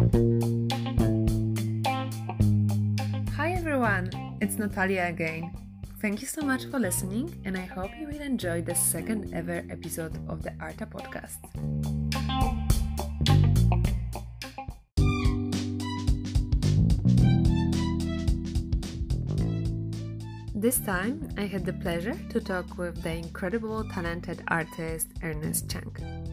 Hi everyone, it's Natalia again. Thank you so much for listening, and I hope you will enjoy the second ever episode of the Arta podcast. This time, I had the pleasure to talk with the incredible, talented artist Ernest Chang.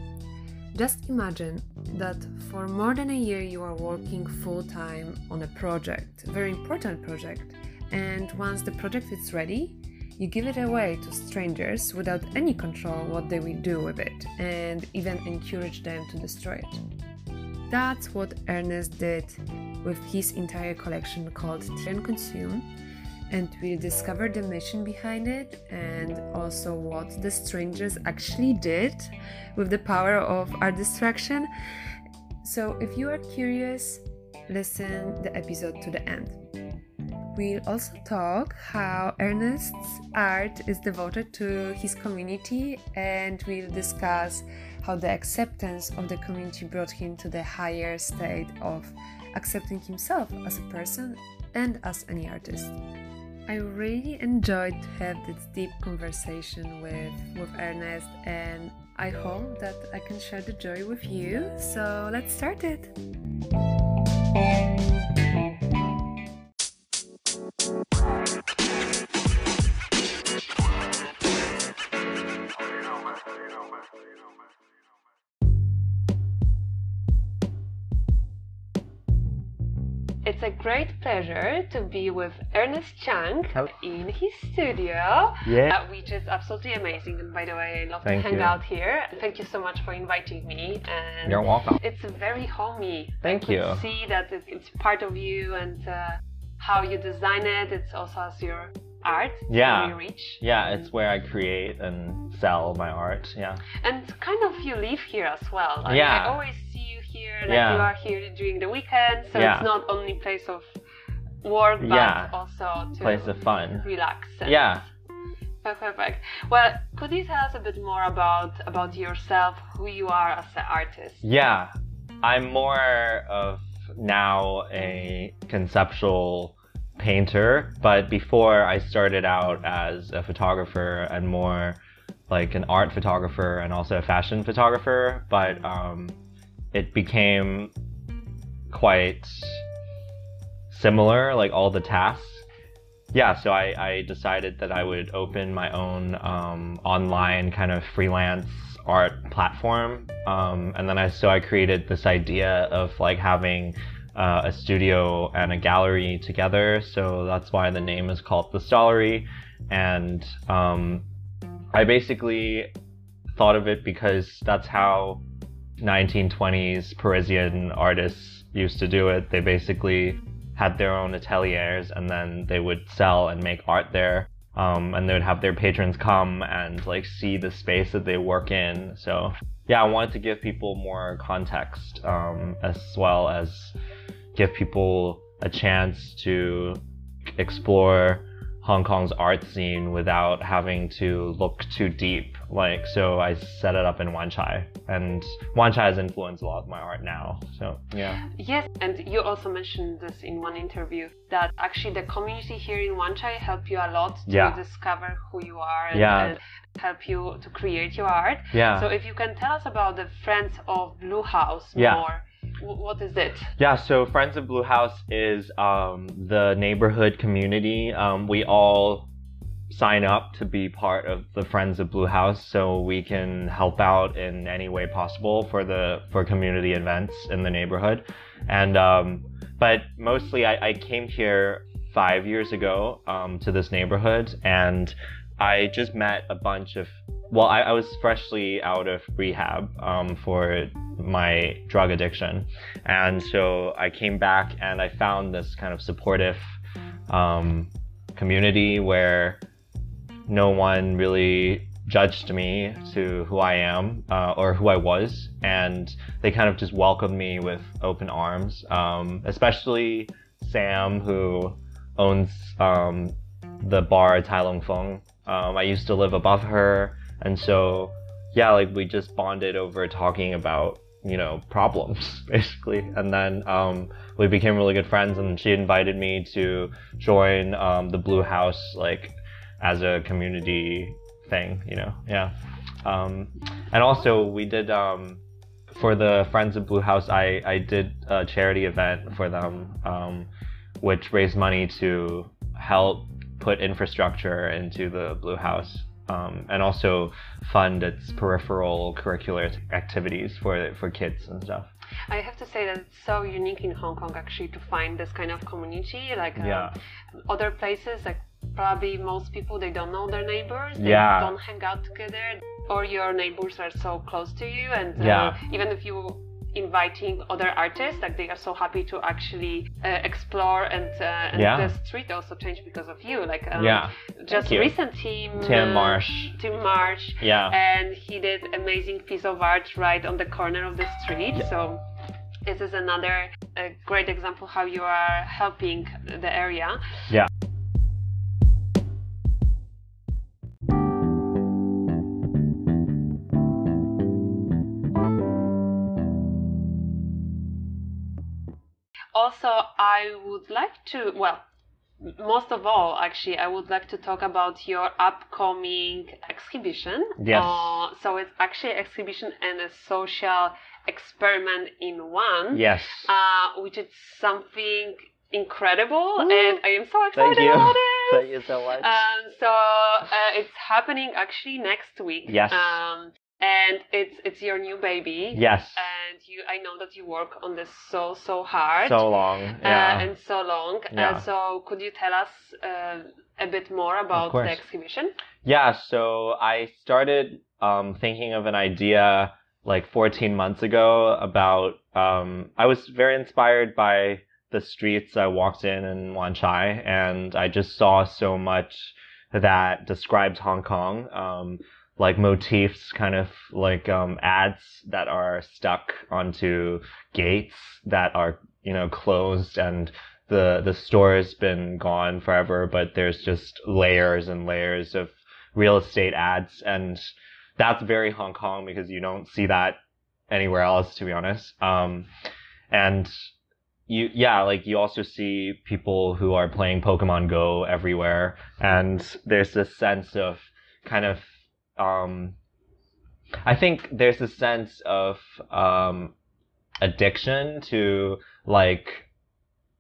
Just imagine that for more than a year you are working full time on a project, a very important project, and once the project is ready, you give it away to strangers without any control what they will do with it, and even encourage them to destroy it. That's what Ernest did with his entire collection called Tear and Consume and we'll discover the mission behind it and also what the strangers actually did with the power of art destruction. So, if you are curious, listen the episode to the end. We'll also talk how Ernest's art is devoted to his community, and we'll discuss how the acceptance of the community brought him to the higher state of accepting himself as a person and as any artist. I really enjoyed to have this deep conversation with with Ernest and I hope that I can share the joy with you. So let's start it. A great pleasure to be with Ernest Chang Hello. in his studio, Yeah. uh, which is absolutely amazing. And by the way, I love Thank to hang you. out here. Thank you so much for inviting me. And You're welcome. It's very homey. Thank I you. See that it- it's part of you and uh, how you design it. It's also as your art. Yeah. Yeah, it's where I create and sell my art. Yeah. And kind of you live here as well. Like, Yeah. I always see you here. Like Yeah. you are here during the weekend, so Yeah. it's not only place of work, but Yeah. also to Place of fun. relax. and- Yeah. Perfect. Well, could you tell us a bit more about about yourself, who you are as an artist? Yeah. I'm more of now a conceptual painter, but before I started out as a photographer and more like an art photographer and also a fashion photographer, but um, it became quite similar, like all the tasks. Yeah, so I, I decided that I would open my own um, online kind of freelance art platform, um, and then I so I created this idea of like having uh, a studio and a gallery together. So that's why the name is called the Stallery, and um, I basically thought of it because that's how 1920s Parisian artists used to do it. They basically had their own ateliers and then they would sell and make art there. Um, and they would have their patrons come and like see the space that they work in. So yeah, I wanted to give people more context um, as well as give people a chance to explore Hong Kong's art scene without having to look too deep. Like, so I set it up in Wan Chai, and Wan Chai has influenced a lot of my art now. So, yeah. Yes, and you also mentioned this in one interview that actually the community here in Wan Chai helped you a lot to Yeah. discover who you are and, Yeah. and help you to create your art. Yeah. So if you can tell us about the Friends of Blue House Yeah. more, w- what is it? Yeah, so Friends of Blue House is um, the neighborhood community. Um, we all sign up to be part of the Friends of Blue House, so we can help out in any way possible for the for community events in the neighborhood. And um, but mostly, I, I came here five years ago um, to this neighborhood, and I just met a bunch of. Well, I, I was freshly out of rehab um, for my drug addiction. And so I came back and I found this kind of supportive um, community where no one really judged me to who I am uh, or who I was. And they kind of just welcomed me with open arms, um, especially Sam, who owns um, the bar Tai Lung Fung. Um, I used to live above her. And so, yeah, like we just bonded over talking about you know problems basically. And then um, we became really good friends and she invited me to join um, the blue house like as a community thing you know? Yeah. Um, and also we did um, for the friends of blue house i, I did a charity event for them um, which raised money to help put infrastructure into the blue house um, and also fund its peripheral curricular activities for for kids and stuff. I have to say that it's so unique in Hong Kong actually to find this kind of community. Like um, yeah. other places, like probably most people they don't know their neighbors. They yeah. don't hang out together, or your neighbors are so close to you, and uh, yeah. even if you inviting other artists like they are so happy to actually uh, explore and, uh, and yeah. the street also changed because of you like um, yeah. just recent team tim marsh. Tim marsh. Yeah. And he did amazing piece of art right on the corner of the street. Yeah. so this is another uh, great example how you are helping the area. Yeah also, I would like to, well, most of all, actually, I would like to talk about your upcoming exhibition. Yes. Uh, so it's actually an exhibition and a social experiment in one. Yes. Uh, which is something incredible, Ooh. and I am so excited about it. Thank you so much. Um, so uh, it's happening actually next week. Yes. Um, and it's it's your new baby. Yes. And you, I know that you work on this so so hard. So long. Uh, yeah. Uh, and so long. Uh, yeah. Uh, so could you tell us uh, a bit more about the exhibition? Yeah. So I started um, thinking of an idea like 14 months ago about. Um, I was very inspired by the streets I walked in in Wan Chai, and I just saw so much that describes Hong Kong. Um, like motifs, kind of like um, ads that are stuck onto gates that are you know closed and the the store's been gone forever, but there's just layers and layers of real estate ads, and that's very Hong Kong because you don't see that anywhere else, to be honest. Um, and you yeah like you also see people who are playing pokemon go everywhere and there's this sense of kind of um, I think there's a sense of um, addiction to like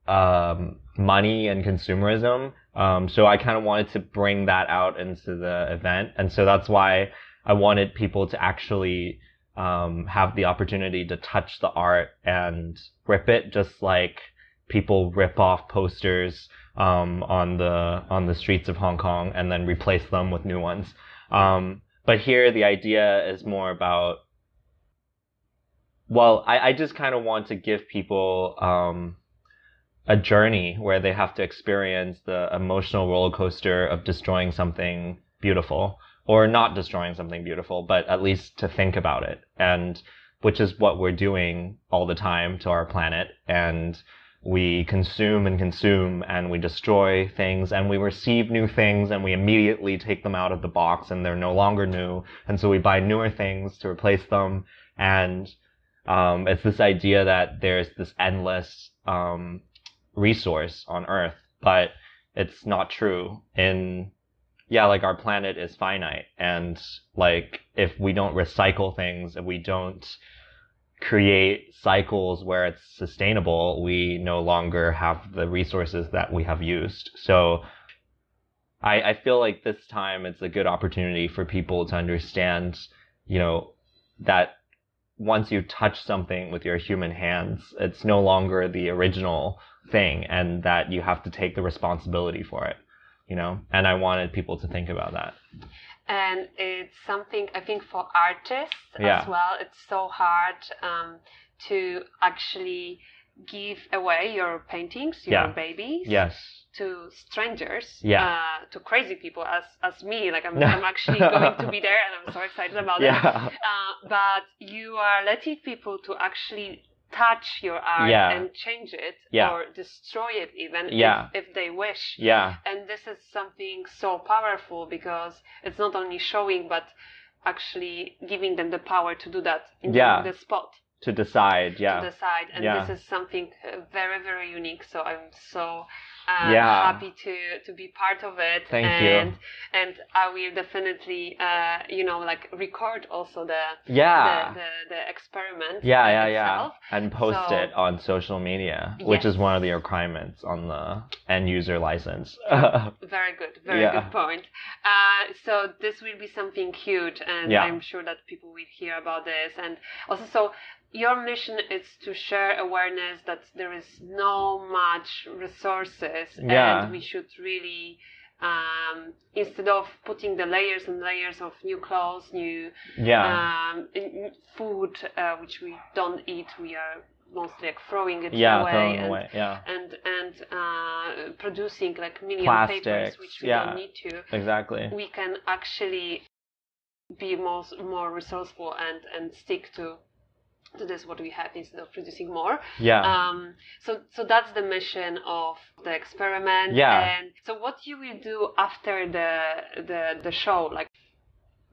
um, money and consumerism. Um, so I kind of wanted to bring that out into the event, and so that's why I wanted people to actually um, have the opportunity to touch the art and rip it, just like people rip off posters um, on the on the streets of Hong Kong and then replace them with new ones. Um, but here, the idea is more about, well, I, I just kind of want to give people um, a journey where they have to experience the emotional roller coaster of destroying something beautiful or not destroying something beautiful, but at least to think about it. And which is what we're doing all the time to our planet. And we consume and consume and we destroy things and we receive new things and we immediately take them out of the box and they're no longer new. And so we buy newer things to replace them. And um, it's this idea that there's this endless um, resource on Earth, but it's not true. In yeah, like our planet is finite, and like if we don't recycle things, if we don't create cycles where it's sustainable, we no longer have the resources that we have used. So I, I feel like this time it's a good opportunity for people to understand, you know, that once you touch something with your human hands, it's no longer the original thing and that you have to take the responsibility for it, you know? And I wanted people to think about that and it's something I think for artists yeah. as well. It's so hard um, to actually give away your paintings, your yeah. babies, yes, to strangers, yeah, uh, to crazy people as as me. Like I'm, I'm actually going to be there, and I'm so excited about yeah. it. Uh, but you are letting people to actually touch your art yeah. and change it yeah. or destroy it even yeah. if, if they wish. Yeah. And this is something so powerful because it's not only showing but actually giving them the power to do that in yeah. the spot. to decide. Yeah. to decide, and this is something uh, very very unique. So I'm so uh, Yeah. happy to to be part of it. Thank you. and, And I will definitely, uh, you know, like record also the yeah. the, the, the experiment. yeah, yeah, yeah. And post So- it on social media, which Yes. is one of the requirements on the end user license. Very good, very Yeah. good point. Uh, so this will be something huge, and Yeah. I'm sure that people will hear about this. And also, so your mission is to share awareness that there is no much resources, Yeah. and we should really. Um, instead of putting the layers and layers of new clothes, new yeah. um, food uh, which we don't eat, we are mostly like throwing it yeah, away, throwing and, away. Yeah. and and uh, producing like million papers Plastics, which we don't need to. Exactly. We can actually be more more resourceful and and stick to to this what we have instead of producing more. Yeah. Um, so so that's the mission of the experiment. Yeah. And so what you will do after the the the show, like,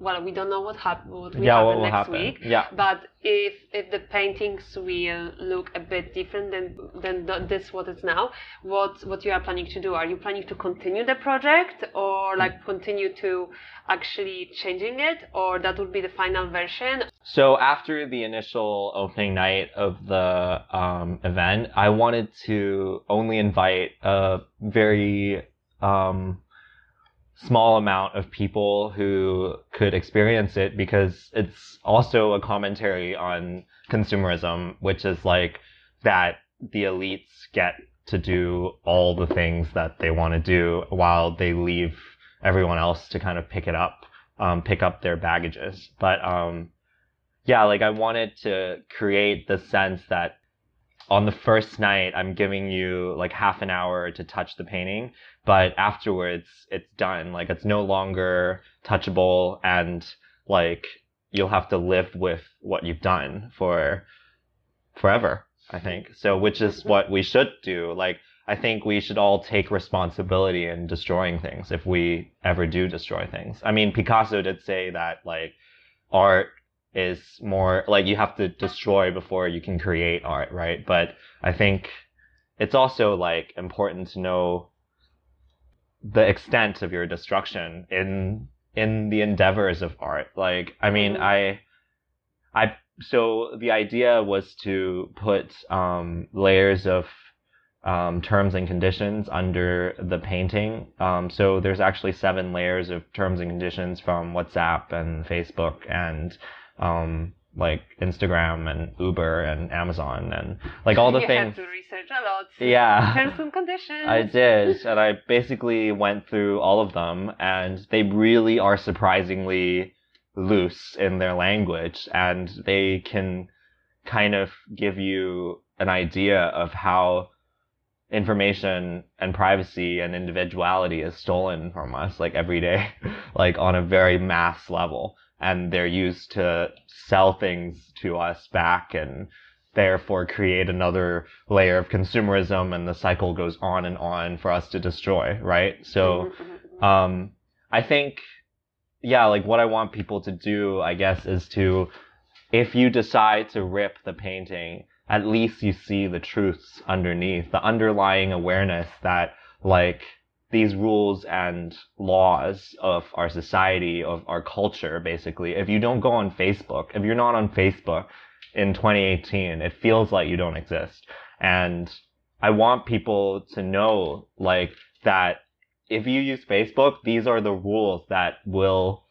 well, we don't know what happen what will yeah, happen what will next happen? week. Yeah. But if if the paintings will look a bit different than than th- this what it's now, what what you are planning to do? Are you planning to continue the project or like continue to actually changing it, or that would be the final version? So after the initial opening night of the um, event, I wanted to only invite a very um, small amount of people who could experience it because it's also a commentary on consumerism, which is like that the elites get to do all the things that they want to do while they leave everyone else to kind of pick it up, um, pick up their baggages. But um, yeah, like I wanted to create the sense that on the first night, I'm giving you like half an hour to touch the painting, but afterwards it's done. Like it's no longer touchable and like you'll have to live with what you've done for forever, I think. So, which is mm-hmm. what we should do. Like, I think we should all take responsibility in destroying things if we ever do destroy things. I mean, Picasso did say that like art is more like you have to destroy before you can create art, right? But I think it's also like important to know the extent of your destruction in in the endeavors of art. Like, I mean, Mhm. I I so the idea was to put um, layers of um, terms and conditions under the painting. Um, so there's actually seven layers of terms and conditions from WhatsApp and Facebook and um, like Instagram and Uber and Amazon and like all the you things. have to research a lot. Yeah. Terms and conditions. I did, and I basically went through all of them, and they really are surprisingly loose in their language, and they can kind of give you an idea of how information and privacy and individuality is stolen from us like every day, like on a very mass level. And they're used to sell things to us back and therefore create another layer of consumerism and the cycle goes on and on for us to destroy, right? So, Mhm, mhm, mhm. um, I think, yeah, like what I want people to do, I guess, is to, if you decide to rip the painting, at least you see the truths underneath, the underlying awareness that, like, these rules and laws of our society, of our culture, basically, if you don't go on Facebook, if you're not on Facebook in 2018, it feels like you don't exist. And I want people to know, like, that if you use Facebook, these are the rules that will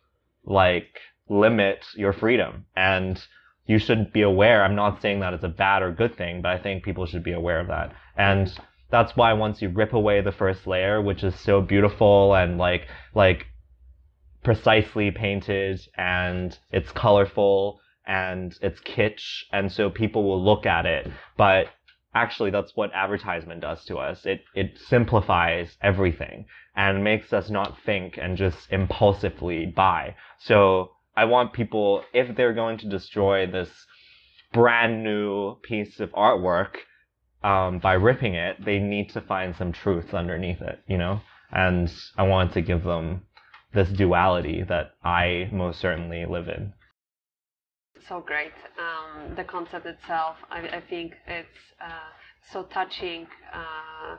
like limit your freedom. And you should be aware. I'm not saying that it's a bad or good thing, but I think people should be aware of that. And that's why once you rip away the first layer, which is so beautiful and like like precisely painted and it's colorful and it's kitsch and so people will look at it. But actually that's what advertisement does to us. It it simplifies everything and makes us not think and just impulsively buy. So I want people, if they're going to destroy this brand new piece of artwork um, by ripping it, they need to find some truth underneath it, you know? And I wanted to give them this duality that I most certainly live in. so great. Um, the concept itself, I, I think it's uh, so touching. Uh,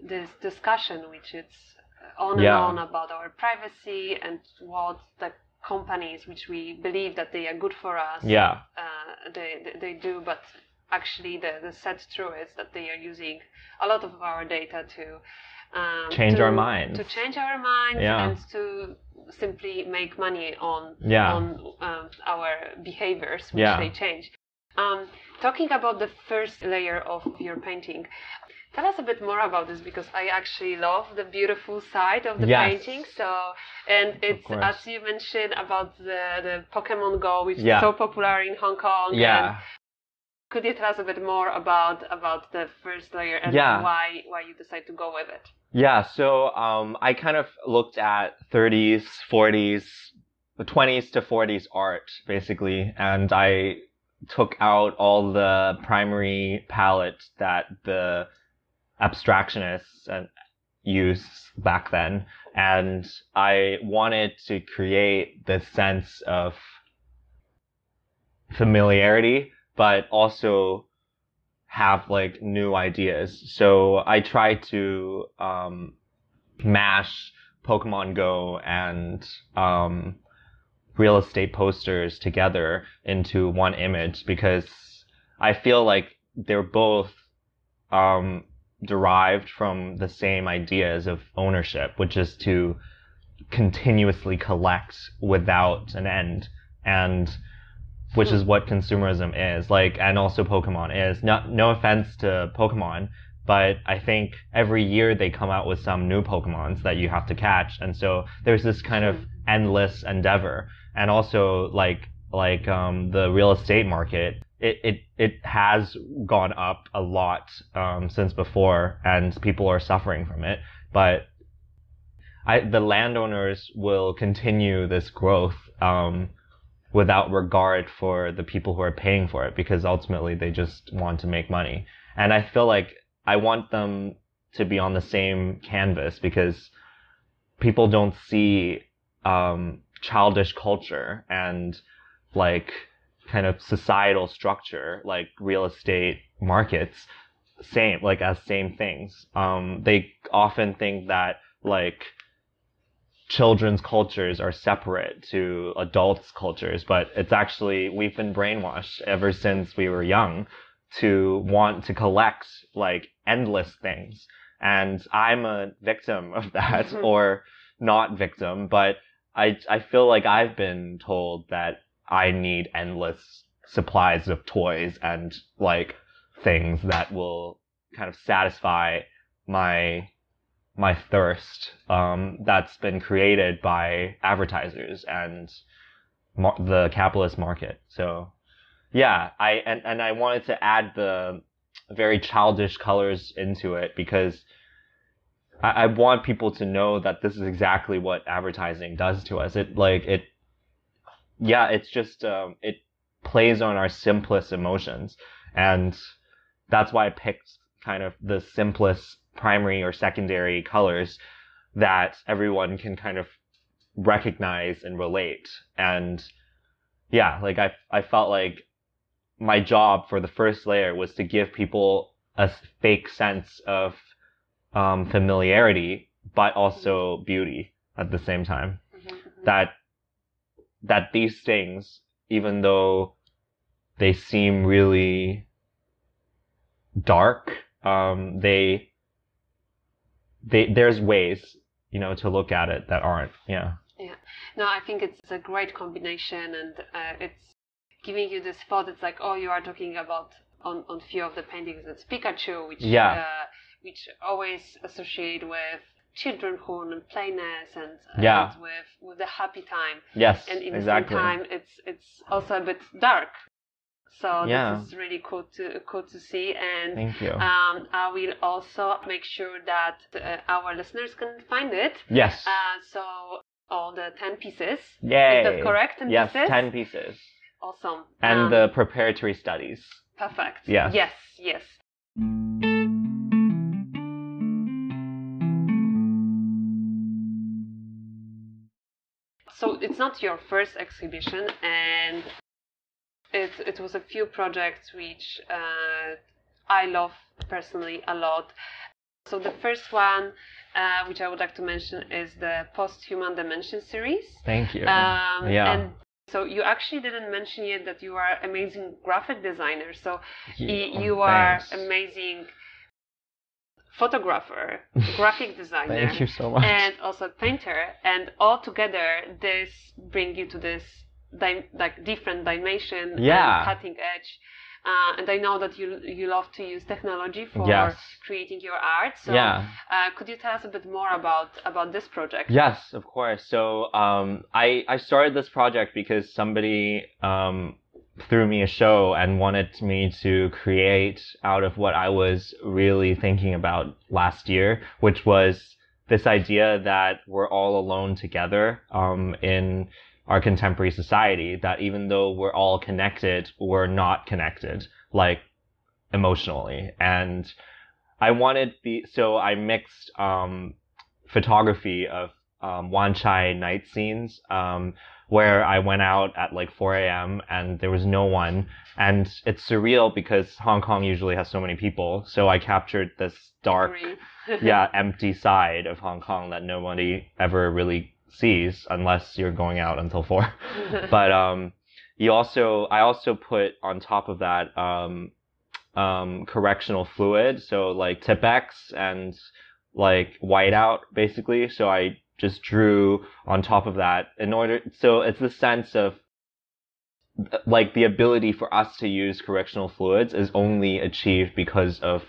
this discussion, which it's on Yeah. and on about our privacy and what the companies, which we believe that they are good for us, Yeah. uh, they, they they do, but actually the the sad truth is that they are using a lot of our data to um, Change to, our minds. to change our minds Yeah. and to simply make money on Yeah. on um, our behaviors which Yeah. they change. Um, talking about the first layer of your painting, tell us a bit more about this because I actually love the beautiful side of the Yes. painting. So, and it's as you mentioned about the the Pokemon Go, which Yeah. is so popular in Hong Kong. Yeah. Could you tell us a bit more about about the first layer and Yeah. why why you decided to go with it? Yeah, so um, I kind of looked at 30s, 40s, 20s to 40s art, basically, and I took out all the primary palette that the abstractionists uh, used back then, and I wanted to create this sense of familiarity, but also have like new ideas. So I try to um, mash Pokemon Go and um, real estate posters together into one image because I feel like they're both um, derived from the same ideas of ownership, which is to continuously collect without an end and which is what consumerism is like and also pokemon is. No, no offense to pokemon but i think every year they come out with some new pokemons that you have to catch and so there's this kind of endless endeavor. And also like like um, the real estate market it, it it has gone up a lot um, since before and people are suffering from it. But I, the landowners will continue this growth um, without regard for the people who are paying for it because ultimately they just want to make money. And I feel like I want them to be on the same canvas because people don't see um, childish culture and like kind of societal structure like real estate markets same like as same things um, they often think that like children's cultures are separate to adults' cultures, but it's actually, we've been brainwashed ever since we were young to want to collect like endless things. And I'm a victim of that Mhm. or not victim, but I, I feel like I've been told that I need endless supplies of toys and like things that will kind of satisfy my my thirst um, that's been created by advertisers and mar- the capitalist market. So, yeah, I and, and I wanted to add the very childish colors into it because I, I want people to know that this is exactly what advertising does to us. It like it, yeah, it's just um, it plays on our simplest emotions, and that's why I picked kind of the simplest primary or secondary colors that everyone can kind of recognize and relate. And yeah, like I, I felt like my job for the first layer was to give people a fake sense of um, familiarity, but also beauty at the same time. That that these things, even though they seem really dark, um, they they there's ways you know to look at it that aren't yeah yeah No, I think it's a great combination, and uh, it's giving you this thought. It's like, oh, you are talking about on on few of the paintings. It's Pikachu, which Yeah. uh, which always associate with childrenhood and playness and, Yeah. and with with the happy time. yes And in the exactly same time, it's it's also a bit dark. So Yeah. this is really cool to cool to see, and thank you um, I will also make sure that uh, our listeners can find it. yes Uh, so all the 10 pieces. yay Is that correct? 10 yes pieces? 10 pieces Awesome. and Um, the preparatory studies Perfect. Yes. Yes, yes. So it's not your first exhibition, and it was a few projects which uh, I love personally a lot. So the first one, uh, which I would like to mention, is the Post-Human Dimension series. Thank you. Um, yeah. And so you actually didn't mention yet that you are amazing graphic designer. So y- Oh, you are thanks. amazing photographer, graphic designer, Thank you so much. and also painter. And all together, this bring you to this like different dimension Yeah. and cutting edge. Uh, and I know that you you love to use technology for Yes. creating your art. So yeah. uh, could you tell us a bit more about about this project? Yes, of course. So um, I I started this project because somebody um, threw me a show and wanted me to create out of what I was really thinking about last year, which was this idea that we're all alone together um, in our contemporary society. That even though we're all connected, we're not connected, like emotionally. And I wanted the so I mixed um, photography of um, Wan Chai night scenes um, where I went out at like 4 a.m. and there was no one. And it's surreal because Hong Kong usually has so many people. So I captured this dark, yeah, empty side of Hong Kong that nobody ever really sees unless you're going out until 4. but um, you also, I also put on top of that um, um, correctional fluid. So like Tipp-Ex and like whiteout basically. So I just drew on top of that in order. So it's the sense of like the ability for us to use correctional fluids is only achieved because of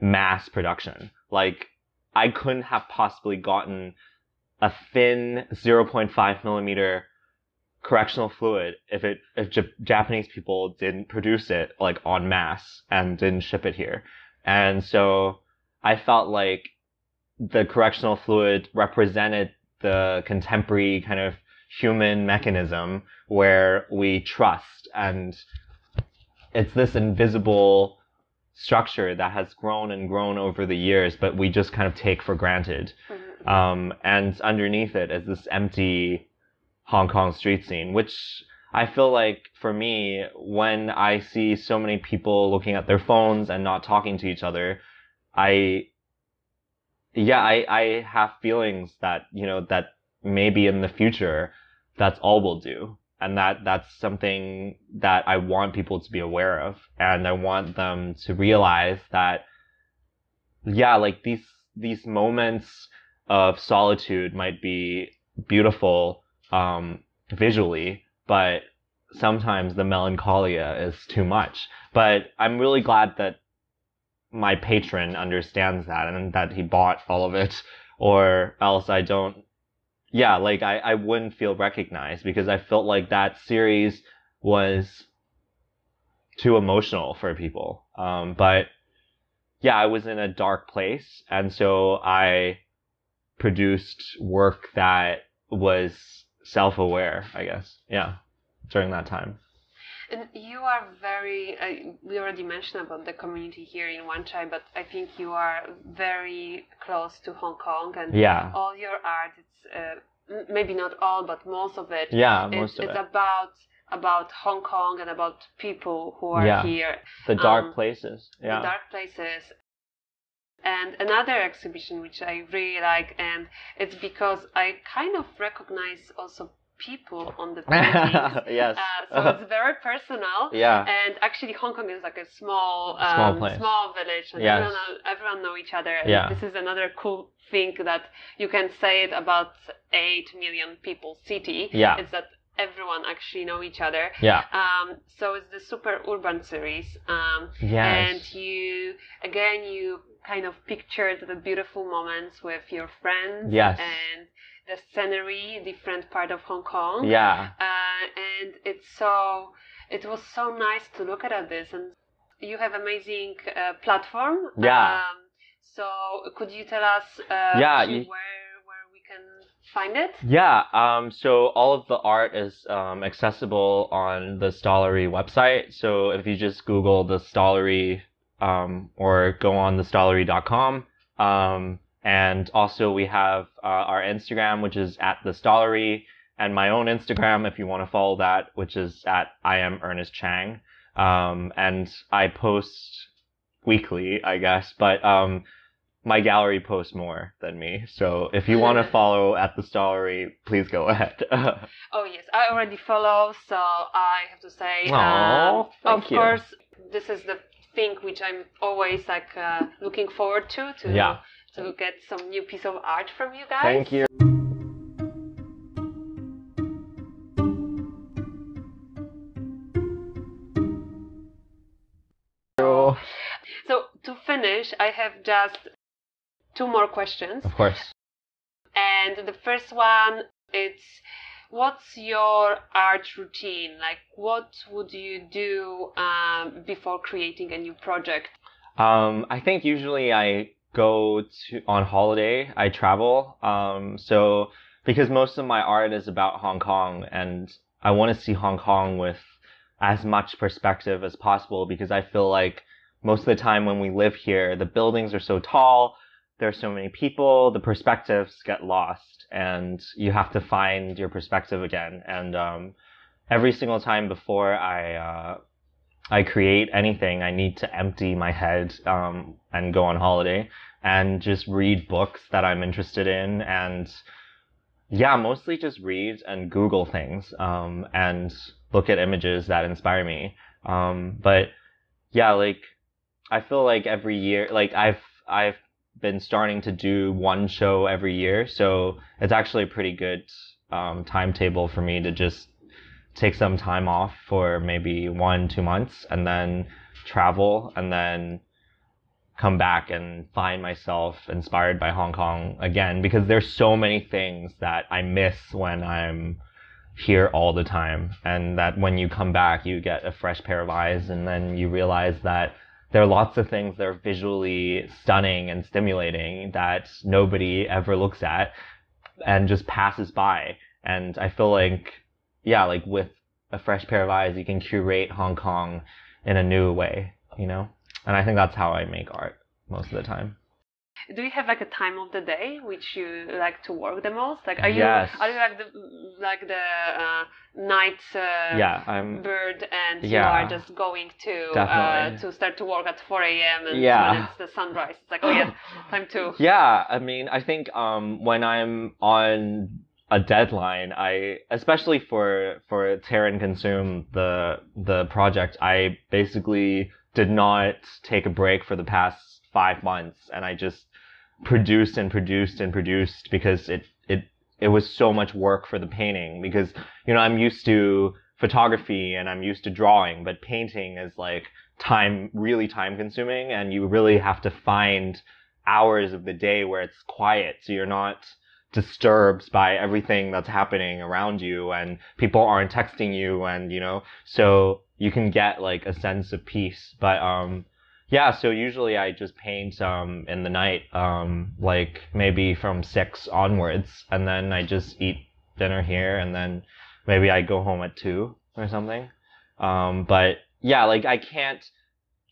mass production. Like I couldn't have possibly gotten a thin 0.5 millimeter correctional fluid if it if J- Japanese people didn't produce it like en masse and didn't ship it here. And so I felt like the correctional fluid represented the contemporary kind of human mechanism where we trust and it's this invisible structure that has grown and grown over the years but we just kind of take for granted Mhm. Um, and underneath it is this empty Hong Kong street scene, which I feel like for me, when I see so many people looking at their phones and not talking to each other, I, yeah, I, I have feelings that, you know, that maybe in the future, that's all we'll do. And that, that's something that I want people to be aware of. And I want them to realize that, yeah, like these, these moments of solitude might be beautiful um, visually, but sometimes the melancholia is too much. But I'm really glad that my patron understands that and that he bought all of it, or else I don't. Yeah, like I, I wouldn't feel recognized because I felt like that series was too emotional for people. Um, but yeah, I was in a dark place, and so I produced work that was self-aware, I guess. Yeah, during that time. And you are very, uh, we already mentioned about the community here in Wan Chai, but I think you are very close to Hong Kong and Yeah. all your art, it's uh, maybe not all, but most of it, Yeah, it's, most of it's it. about about Hong Kong and about people who are Yeah. here, The dark um, places. Yeah. the dark places. And another exhibition which I really like, and it's because I kind of recognize also people on the paintings. yes. Uh, so it's very personal. yeah. And actually, Hong Kong is like a small, um, Small place. small village, and Yes. everyone, know, everyone know each other. And Yeah. this is another cool thing that you can say it about eight million people city. Yeah. It's that everyone actually know each other. Yeah. Um, so it's the super urban series. Um, Yes. and you again you kind of pictured the beautiful moments with your friends Yes. and the scenery, different part of Hong Kong yeah. uh, and it's so it was so nice to look at this and you have amazing uh, platform Yeah. um, so could you tell us uh, Yeah, where where we can find it Yeah, um, so all of the art is um, accessible on the Stallery website. So if you just Google the Stallery um, or go on thestallery.com. Um, and also we have uh, our Instagram, which is at the Stallery. and my own Instagram if you want to follow that, which is at I am Ernest Chang. Um, and I post weekly, I guess, but um, my gallery posts more than me. So if you want to follow at the Stallery, please go ahead. oh yes, I already follow, so I have to say, Aww, um, of you. course, this is the thing which I'm always like uh, looking forward to to Yeah. to get some new piece of art from you guys. Thank you. So to finish, I have just two more questions. Of course. And the first one it's what's your art routine? Like what would you do um, before creating a new project? Um, I think usually I go to on holiday. I travel. Um, so because most of my art is about Hong Kong, and I want to see Hong Kong with as much perspective as possible because I feel like most of the time when we live here, the buildings are so tall, there's so many people, the perspectives get lost, and you have to find your perspective again. And um, every single time before I uh, I create anything, I need to empty my head um, and go on holiday and just read books that I'm interested in and yeah, mostly just read and Google things um, and look at images that inspire me. Um, but yeah, like I feel like every year, like I've I've been starting to do one show every year, so it's actually a pretty good um, timetable for me to just take some time off for maybe one two months and then travel and then come back and find myself inspired by Hong Kong again because there's so many things that I miss when I'm here all the time. And that when you come back you get a fresh pair of eyes and then you realize that there are lots of things that are visually stunning and stimulating that nobody ever looks at and just passes by and I feel like yeah like with a fresh pair of eyes you can curate Hong Kong in a new way you know and I think that's how I make art most of the time. Do you have like a time of the day which you like to work the most? Like, are you Yes. are you like the like the uh, night uh, Yeah, I'm. bird and you are just going to uh, to start to work at 4 a.m. and Yeah. when it's the sunrise, it's like oh yeah, time to Yeah, I mean, I think um, when I'm on a deadline, I especially for for tear and consume the the project, I basically did not take a break for the past five months, and I just produced and produced and produced because it it it was so much work for the painting because you know I'm used to photography and I'm used to drawing, but painting is like time really time consuming, and you really have to find hours of the day where it's quiet so you're not disturbed by everything that's happening around you and people aren't texting you and you know so you can get like a sense of peace. But um yeah so usually i just paint um in the night um like maybe from six onwards and then i just eat dinner here and then maybe i go home at two or something um but yeah like i can't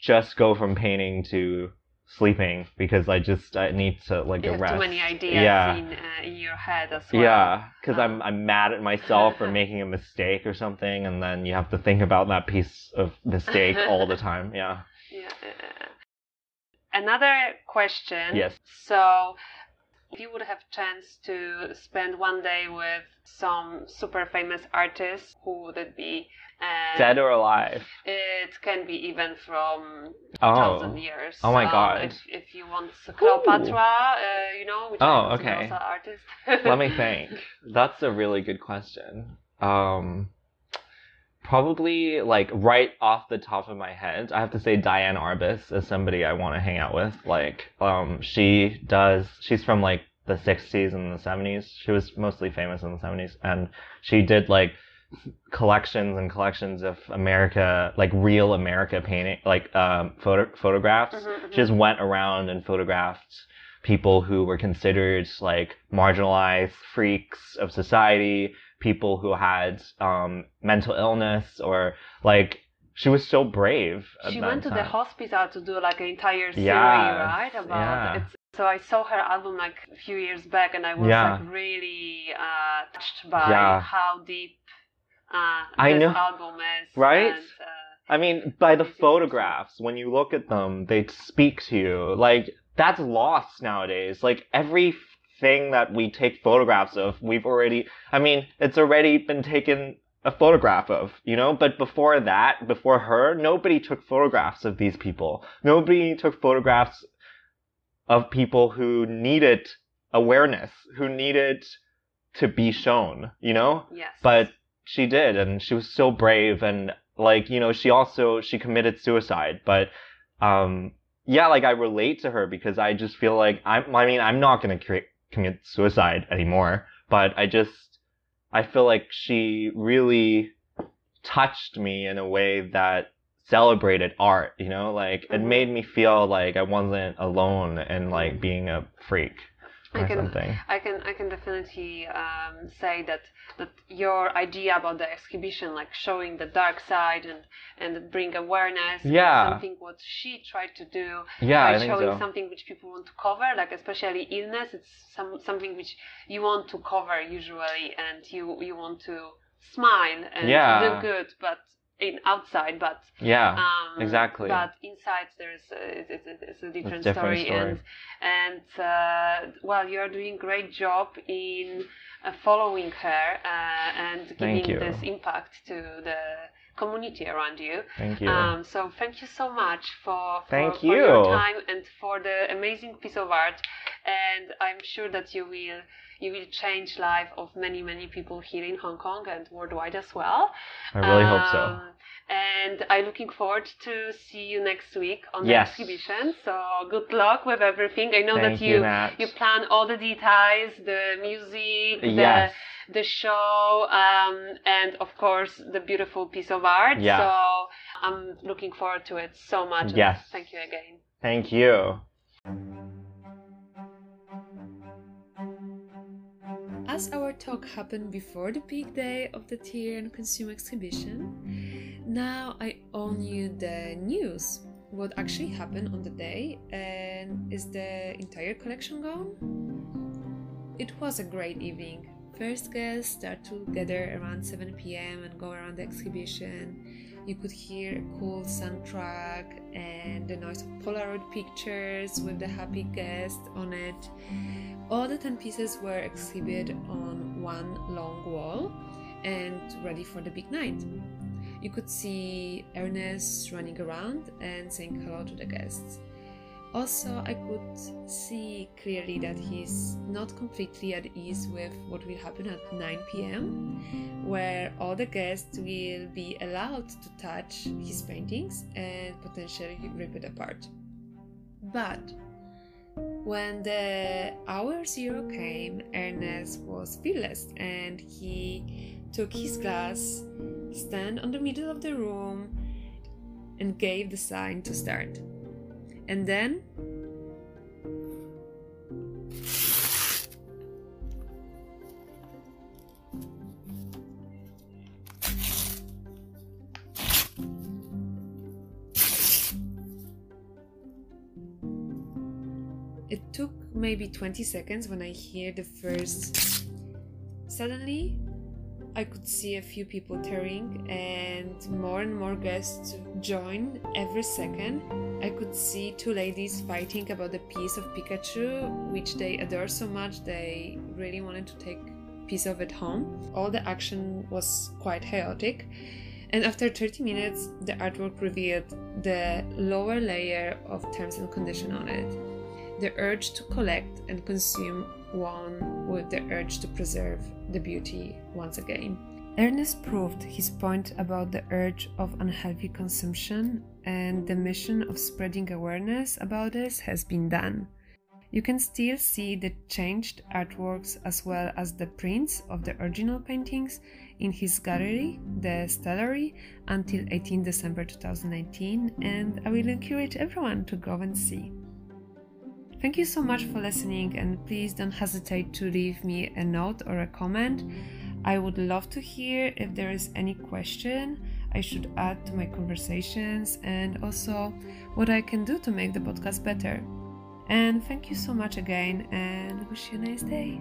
just go from painting to sleeping because I just I need to like you rest. too many ideas Yeah. in uh, in your head as well. Yeah, because Uh. I'm I'm mad at myself for making a mistake or something, and then you have to think about that piece of mistake all the time. Yeah. Yeah. Another question. Yes. So, if you would have chance to spend one day with some super famous artist, who would it be? And Dead or alive? It can be even from Oh. thousand years. Oh my So God. If, if you want Cleopatra, uh, you know, which Oh, okay. artist. Let me think. That's a really good question. Um, probably like right off the top of my head, I have to say Diane Arbus is somebody I want to hang out with. Like, um, she does. She's from like the '60s and the '70s. She was mostly famous in the '70s, and she did like collections and collections of America, like real America painting, like um, photo photographs. Mhm, mhm. She just went around and photographed people who were considered like marginalized freaks of society, people who had um, mental illness, or like she was so brave. At She went to the hospital to do like an entire series, Yes, right? About yeah. it's So I saw her album like a few years back, and I was Yeah. like really uh, touched by Yeah. how deep uh, I this know. album is. Right? And, uh, I mean, by the photographs, when you look at them, they speak to you. Like, that's lost nowadays. Like, everything that we take photographs of, we've already, I mean, it's already been taken a photograph of, you know? But before that, before her, nobody took photographs of these people. Nobody took photographs of people who needed awareness, who needed to be shown, you know? yes. but she did and she was so brave and like you know she also she committed suicide but um yeah like i relate to her because i just feel like i'm i mean i'm not going to commit suicide anymore but i just i feel like she really touched me in a way that celebrated art you know like it Mhm. made me feel like i wasn't alone and like being a freak I can- something I can I can definitely um, say that that your idea about the exhibition, like showing the dark side and and bring awareness, Yeah. something what she tried to do yeah by showing so something which people want to cover, like especially illness. It's some something which you want to cover usually, and you you want to smile and Yeah. look good, but in outside, but yeah um, exactly. But inside there's a, it's, it's, it's a different, different story, story. and and uh, well, you are doing great job in uh, following her uh, and giving this impact to the community around you. thank you Um, so thank you so much for, for, Thank for your you. time and for the amazing piece of art. And I'm sure that you will you will change life of many many people here in Hong Kong and worldwide as well. i really hope so Um, And I'm looking forward to see you next week on the Yes. exhibition. So good luck with everything. I know Thank that you, you you plan all the details, the music, the yes. the show, um, and of course the beautiful piece of art. Yeah. So I'm looking forward to it so much. Yes. Thank you again. Thank you. As our talk happened before the big day of the Tier and Consume exhibition, now I own you the news. What actually happened on the day, and is the entire collection gone? It was a great evening. First guests start to gather around 7 pm and go around the exhibition. You could hear a cool soundtrack and the noise of Polaroid pictures with the happy guest on it. All the 10 pieces were exhibited on one long wall and ready for the big night. You could see Ernest running around and saying hello to the guests. Also, I could see clearly that he's not completely at ease with what will happen at 9 pm, where all the guests will be allowed to touch his paintings and potentially rip it apart. But when the hour zero came, Ernest was fearless and he took his glass, stand on the middle of the room, and gave the sign to start. And then maybe 20 seconds when I hear the first. Suddenly, I could see a few people tearing and more and more guests join every second. I could see two ladies fighting about a piece of Pikachu, which they adore so much they really wanted to take piece of it home. All the action was quite chaotic. And after 30 minutes, the artwork revealed the lower layer of terms and condition on it. The urge to collect and consume won with the urge to preserve the beauty once again. Ernest proved his point about the urge of unhealthy consumption, and the mission of spreading awareness about this has been done. You can still see the changed artworks as well as the prints of the original paintings in his gallery, the Stallery, until 18 December 2019, and I will encourage everyone to go and see. Thank you so much for listening, and please don't hesitate to leave me a note or a comment. I would love to hear if there is any question I should add to my conversations and also what I can do to make the podcast better. And thank you so much again, and wish you a nice day.